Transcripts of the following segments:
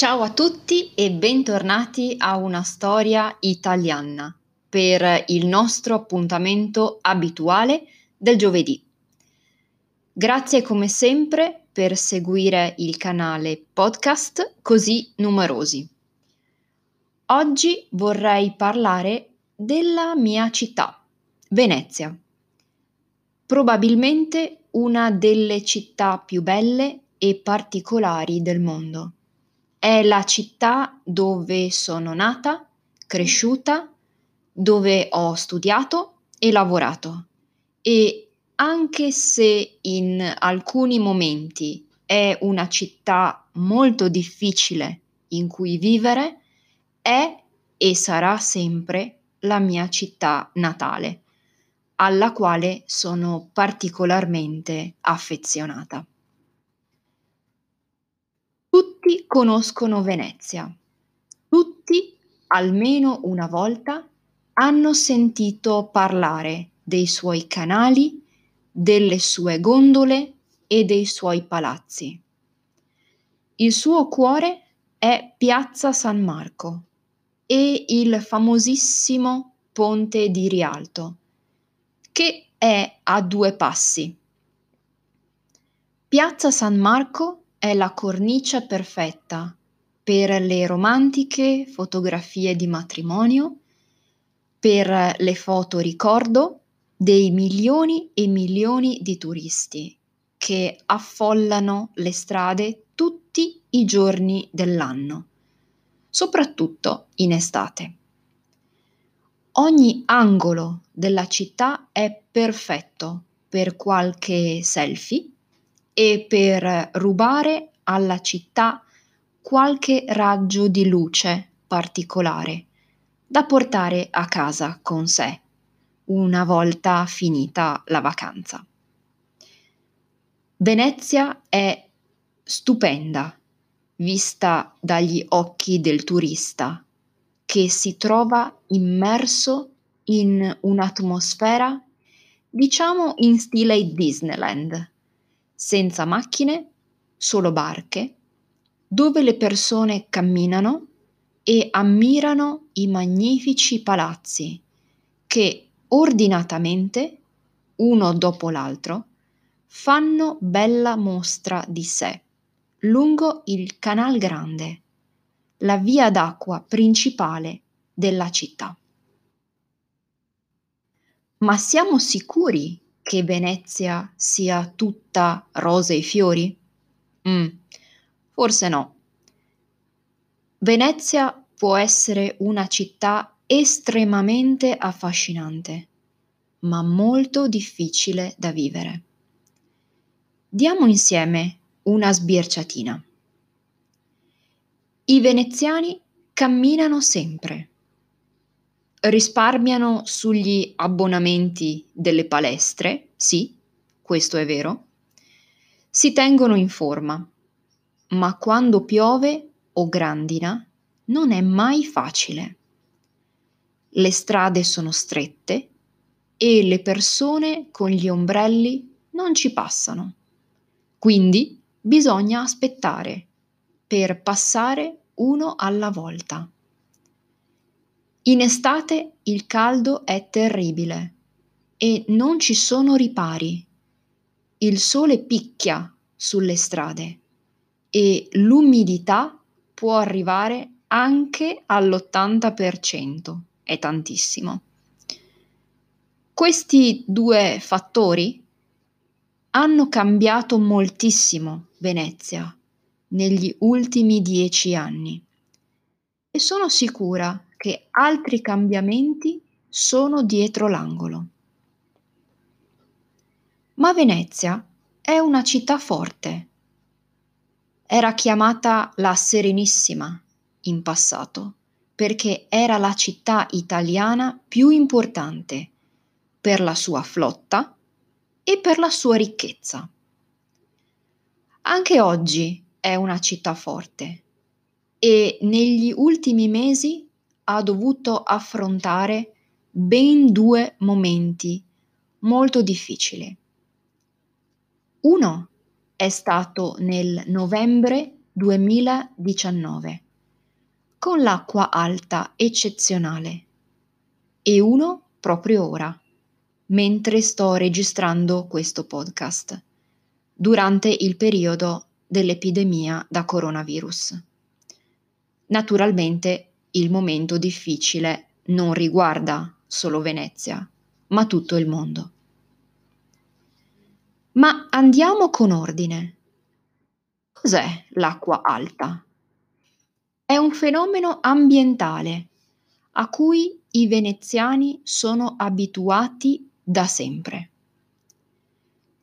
Ciao a tutti e bentornati a una storia italiana per il nostro appuntamento abituale del giovedì. Grazie come sempre per seguire il canale podcast così numerosi. Oggi vorrei parlare della mia città, Venezia. Probabilmente una delle città più belle e particolari del mondo. È la città dove sono nata, cresciuta, dove ho studiato e lavorato e anche se in alcuni momenti è una città molto difficile in cui vivere, è e sarà sempre la mia città natale, alla quale sono particolarmente affezionata. Tutti conoscono Venezia. Tutti, almeno una volta, hanno sentito parlare dei suoi canali, delle sue gondole e dei suoi palazzi. Il suo cuore è Piazza San Marco e il famosissimo Ponte di Rialto, che è a due passi. Piazza San Marco è la cornice perfetta per le romantiche fotografie di matrimonio, per le foto ricordo dei milioni e milioni di turisti che affollano le strade tutti i giorni dell'anno, soprattutto in estate. Ogni angolo della città è perfetto per qualche selfie e per rubare alla città qualche raggio di luce particolare da portare a casa con sé una volta finita la vacanza. Venezia è stupenda vista dagli occhi del turista che si trova immerso in un'atmosfera diciamo in stile Disneyland senza macchine, solo barche, dove le persone camminano e ammirano i magnifici palazzi che ordinatamente, uno dopo l'altro, fanno bella mostra di sé lungo il Canal Grande, la via d'acqua principale della città. Ma siamo sicuri che Venezia sia tutta rose e fiori? Mm, forse no. Venezia può essere una città estremamente affascinante, ma molto difficile da vivere. Diamo insieme una sbirciatina. I veneziani camminano sempre risparmiano sugli abbonamenti delle palestre, sì, questo è vero, si tengono in forma, ma quando piove o grandina non è mai facile. Le strade sono strette e le persone con gli ombrelli non ci passano. Quindi bisogna aspettare per passare uno alla volta. In estate il caldo è terribile e non ci sono ripari. Il sole picchia sulle strade e l'umidità può arrivare anche all'80%, è tantissimo. Questi due fattori hanno cambiato moltissimo Venezia negli ultimi dieci anni e sono sicura che altri cambiamenti sono dietro l'angolo. Ma Venezia è una città forte. Era chiamata la Serenissima in passato perché era la città italiana più importante per la sua flotta e per la sua ricchezza. Anche oggi è una città forte e negli ultimi mesi ha dovuto affrontare ben due momenti molto difficili. Uno è stato nel novembre 2019 con l'acqua alta eccezionale e uno proprio ora, mentre sto registrando questo podcast, durante il periodo dell'epidemia da coronavirus. Naturalmente il momento difficile non riguarda solo Venezia, ma tutto il mondo. Ma andiamo con ordine. Cos'è l'acqua alta? È un fenomeno ambientale a cui i veneziani sono abituati da sempre.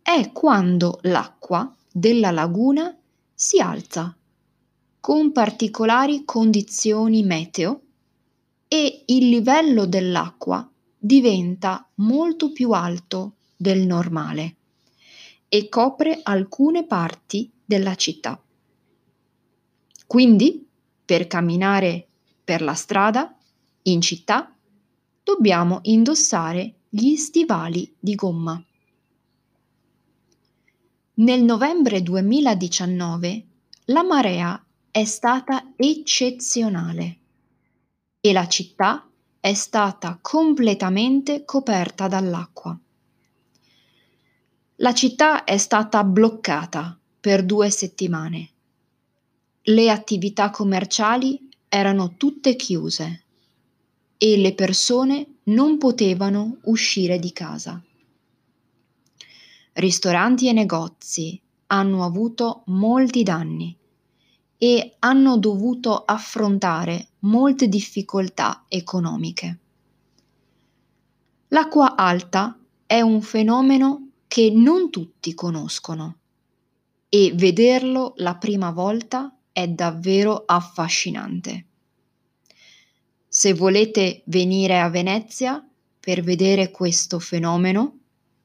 È quando l'acqua della laguna si alza con particolari condizioni meteo e il livello dell'acqua diventa molto più alto del normale e copre alcune parti della città. Quindi per camminare per la strada in città dobbiamo indossare gli stivali di gomma. Nel novembre 2019 la marea è stata eccezionale e la città è stata completamente coperta dall'acqua. La città è stata bloccata per due settimane le attività commerciali erano tutte chiuse e le persone non potevano uscire di casa. Ristoranti e negozi hanno avuto molti danni e hanno dovuto affrontare molte difficoltà economiche. L'acqua alta è un fenomeno che non tutti conoscono e vederlo la prima volta è davvero affascinante. Se volete venire a Venezia per vedere questo fenomeno,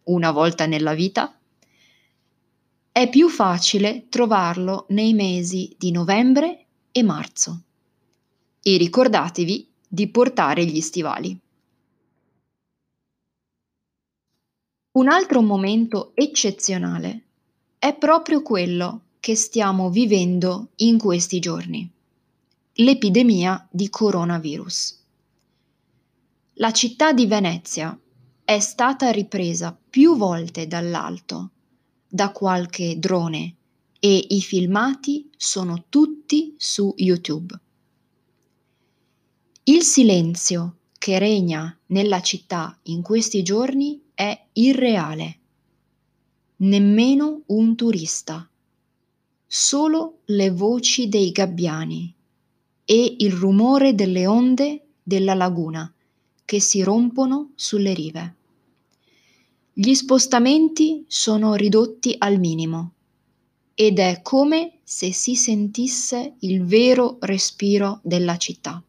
una volta nella vita, è più facile trovarlo nei mesi di novembre e marzo. E ricordatevi di portare gli stivali. Un altro momento eccezionale è proprio quello che stiamo vivendo in questi giorni, l'epidemia di coronavirus. La città di Venezia è stata ripresa più volte dall'alto da qualche drone e i filmati sono tutti su YouTube. Il silenzio che regna nella città in questi giorni è irreale. Nemmeno un turista solo le voci dei gabbiani e il rumore delle onde della laguna che si rompono sulle rive. Gli spostamenti sono ridotti al minimo ed è come se si sentisse il vero respiro della città,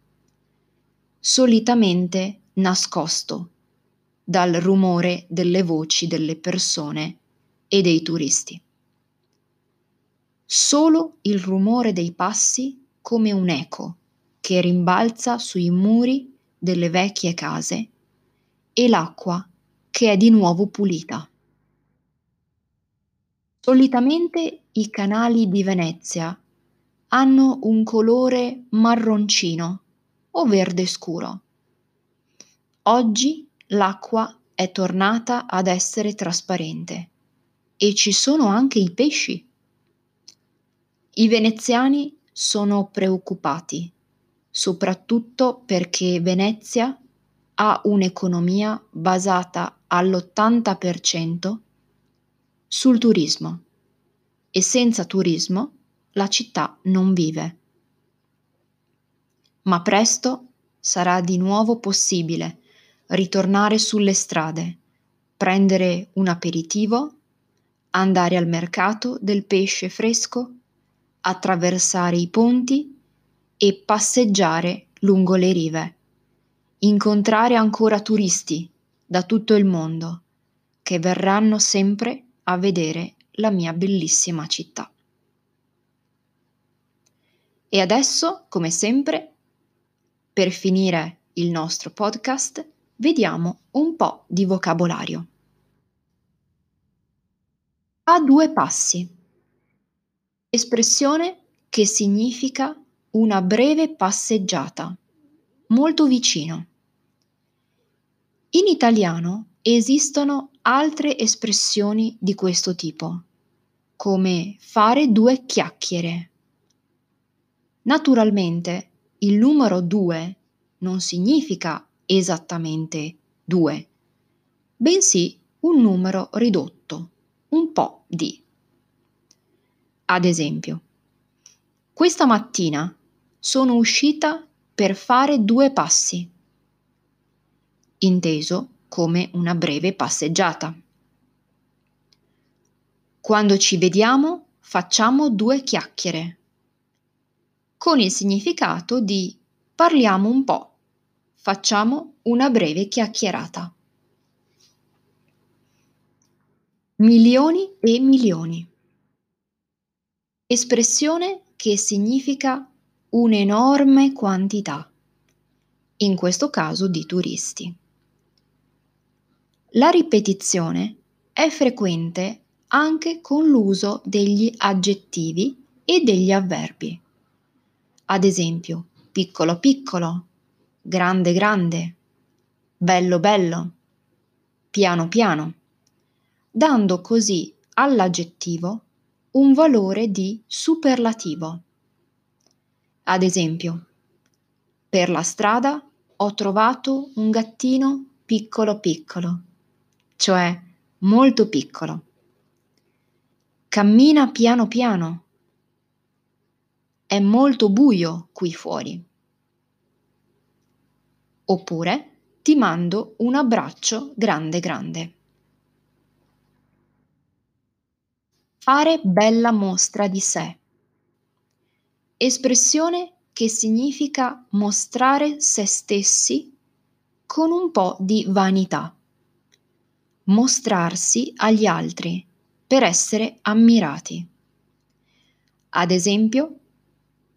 solitamente nascosto dal rumore delle voci delle persone e dei turisti. Solo il rumore dei passi come un eco che rimbalza sui muri delle vecchie case e l'acqua che è di nuovo pulita. Solitamente i canali di Venezia hanno un colore marroncino o verde scuro. Oggi l'acqua è tornata ad essere trasparente e ci sono anche i pesci. I veneziani sono preoccupati, soprattutto perché Venezia ha un'economia basata all'80% sul turismo e senza turismo la città non vive. Ma presto sarà di nuovo possibile ritornare sulle strade, prendere un aperitivo, andare al mercato del pesce fresco attraversare i ponti e passeggiare lungo le rive, incontrare ancora turisti da tutto il mondo che verranno sempre a vedere la mia bellissima città. E adesso, come sempre, per finire il nostro podcast, vediamo un po' di vocabolario. A due passi espressione che significa una breve passeggiata, molto vicino. In italiano esistono altre espressioni di questo tipo, come fare due chiacchiere. Naturalmente il numero due non significa esattamente due, bensì un numero ridotto, un po' di. Ad esempio, questa mattina sono uscita per fare due passi, inteso come una breve passeggiata. Quando ci vediamo facciamo due chiacchiere, con il significato di parliamo un po', facciamo una breve chiacchierata. Milioni e milioni. Espressione che significa un'enorme quantità, in questo caso di turisti. La ripetizione è frequente anche con l'uso degli aggettivi e degli avverbi. Ad esempio, piccolo piccolo, grande grande, bello bello, piano piano, dando così all'aggettivo un valore di superlativo. Ad esempio, per la strada ho trovato un gattino piccolo piccolo cioè molto piccolo. Cammina piano piano. È molto buio qui fuori. Oppure ti mando un abbraccio grande grande. Fare bella mostra di sé. Espressione che significa mostrare se stessi con un po' di vanità mostrarsi agli altri per essere ammirati. Ad esempio,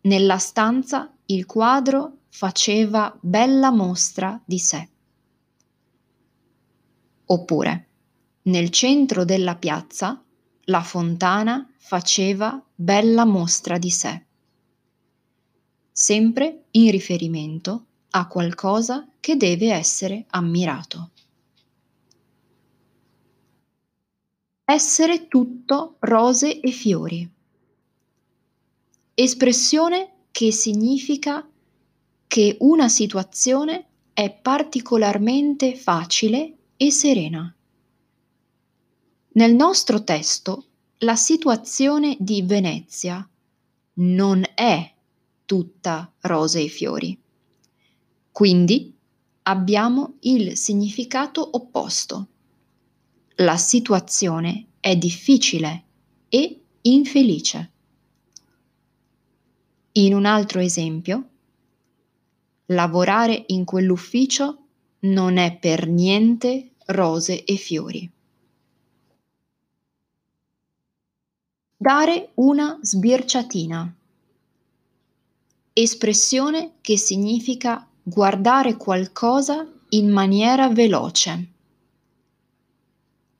nella stanza il quadro faceva bella mostra di sé. Oppure, nel centro della piazza la fontana faceva bella mostra di sé. Sempre in riferimento a qualcosa che deve essere ammirato. Essere tutto rose e fiori. Espressione che significa che una situazione è particolarmente facile e serena. Nel nostro testo la situazione di Venezia non è tutta rose e fiori. Quindi abbiamo il significato opposto la situazione è difficile e infelice. In un altro esempio, lavorare in quell'ufficio non è per niente rose e fiori. Dare una sbirciatina. Espressione che significa guardare qualcosa in maniera veloce.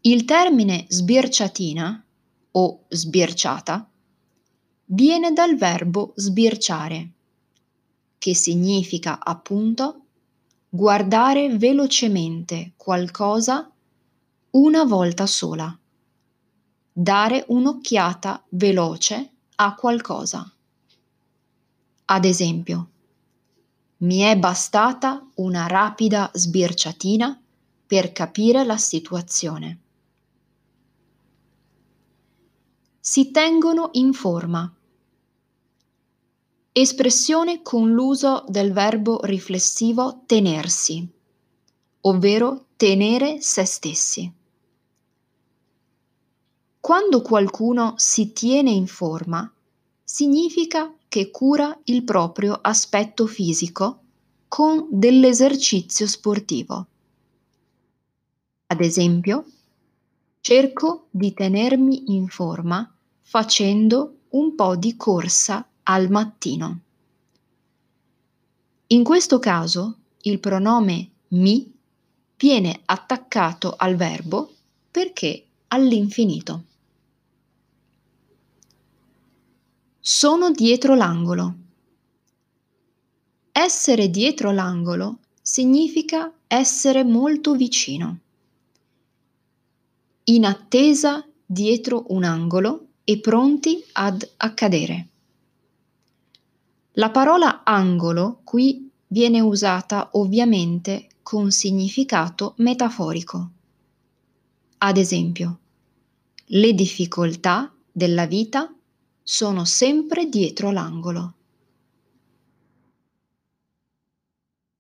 Il termine sbirciatina o sbirciata viene dal verbo sbirciare, che significa appunto guardare velocemente qualcosa una volta sola, dare un'occhiata veloce a qualcosa. Ad esempio, mi è bastata una rapida sbirciatina per capire la situazione. Si tengono in forma. Espressione con l'uso del verbo riflessivo tenersi, ovvero tenere se stessi. Quando qualcuno si tiene in forma, significa che cura il proprio aspetto fisico con dell'esercizio sportivo. Ad esempio, cerco di tenermi in forma facendo un po' di corsa al mattino. In questo caso il pronome mi viene attaccato al verbo perché all'infinito. Sono dietro l'angolo. Essere dietro l'angolo significa essere molto vicino. In attesa dietro un angolo e pronti ad accadere. La parola angolo qui viene usata ovviamente con significato metaforico. Ad esempio, le difficoltà della vita sono sempre dietro l'angolo.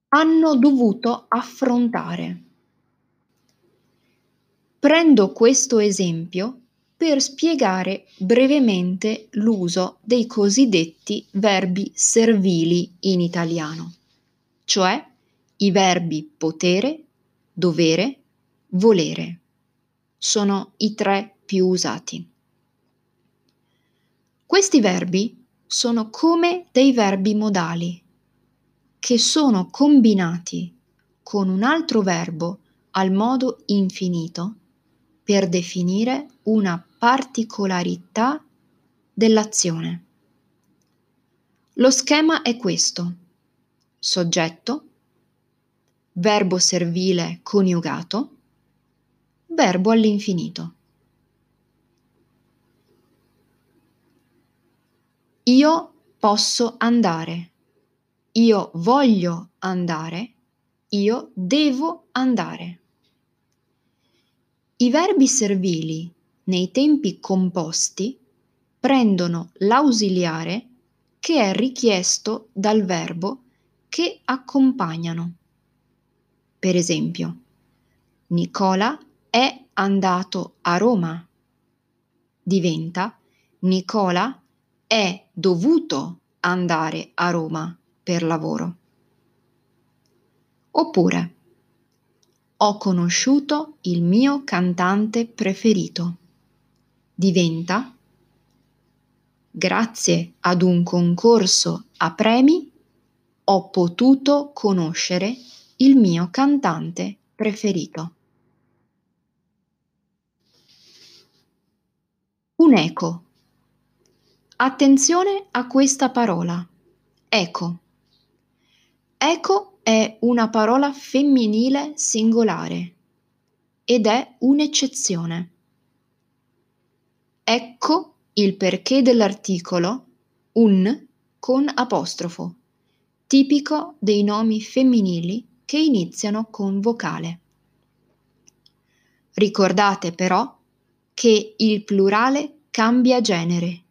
Hanno dovuto affrontare. Prendo questo esempio per spiegare brevemente l'uso dei cosiddetti verbi servili in italiano, cioè i verbi potere, dovere, volere. Sono i tre più usati. Questi verbi sono come dei verbi modali che sono combinati con un altro verbo al modo infinito per definire una particolarità dell'azione. Lo schema è questo. Soggetto, verbo servile coniugato, verbo all'infinito. Io posso andare. Io voglio andare. Io devo andare. I verbi servili nei tempi composti prendono l'ausiliare che è richiesto dal verbo che accompagnano. Per esempio, Nicola è andato a Roma. Diventa Nicola è dovuto andare a Roma per lavoro. Oppure ho conosciuto il mio cantante preferito. Diventa grazie ad un concorso a premi ho potuto conoscere il mio cantante preferito. Un eco Attenzione a questa parola. Eco. Eco è una parola femminile singolare ed è un'eccezione. Ecco il perché dell'articolo un con apostrofo, tipico dei nomi femminili che iniziano con vocale. Ricordate però che il plurale cambia genere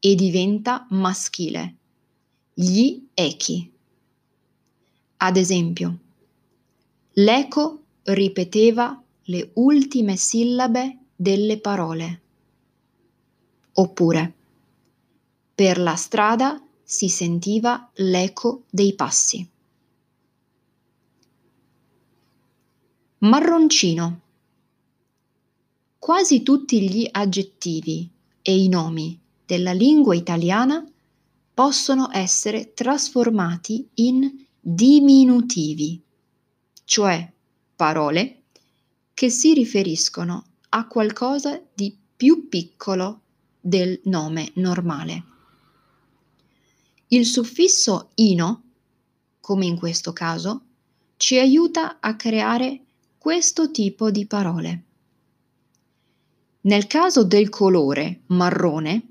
e diventa maschile. Gli echi. Ad esempio, l'eco ripeteva le ultime sillabe delle parole. Oppure, per la strada si sentiva l'eco dei passi. Marroncino. Quasi tutti gli aggettivi e i nomi della lingua italiana possono essere trasformati in diminutivi, cioè parole che si riferiscono a qualcosa di più piccolo del nome normale. Il suffisso ino, come in questo caso, ci aiuta a creare questo tipo di parole. Nel caso del colore marrone,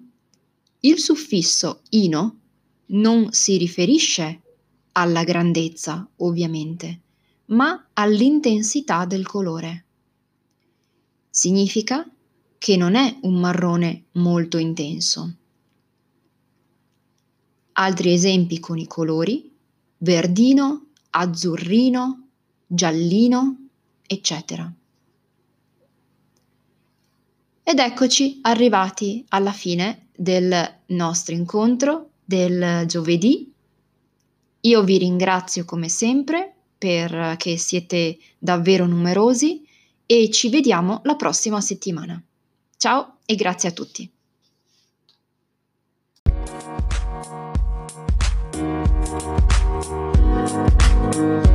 il suffisso ino non si riferisce alla grandezza, ovviamente, ma all'intensità del colore. Significa che non è un marrone molto intenso. Altri esempi con i colori verdino, azzurrino, giallino, eccetera. Ed eccoci arrivati alla fine del nostro incontro del giovedì. Io vi ringrazio come sempre perché siete davvero numerosi e ci vediamo la prossima settimana. Ciao e grazie a tutti. Thank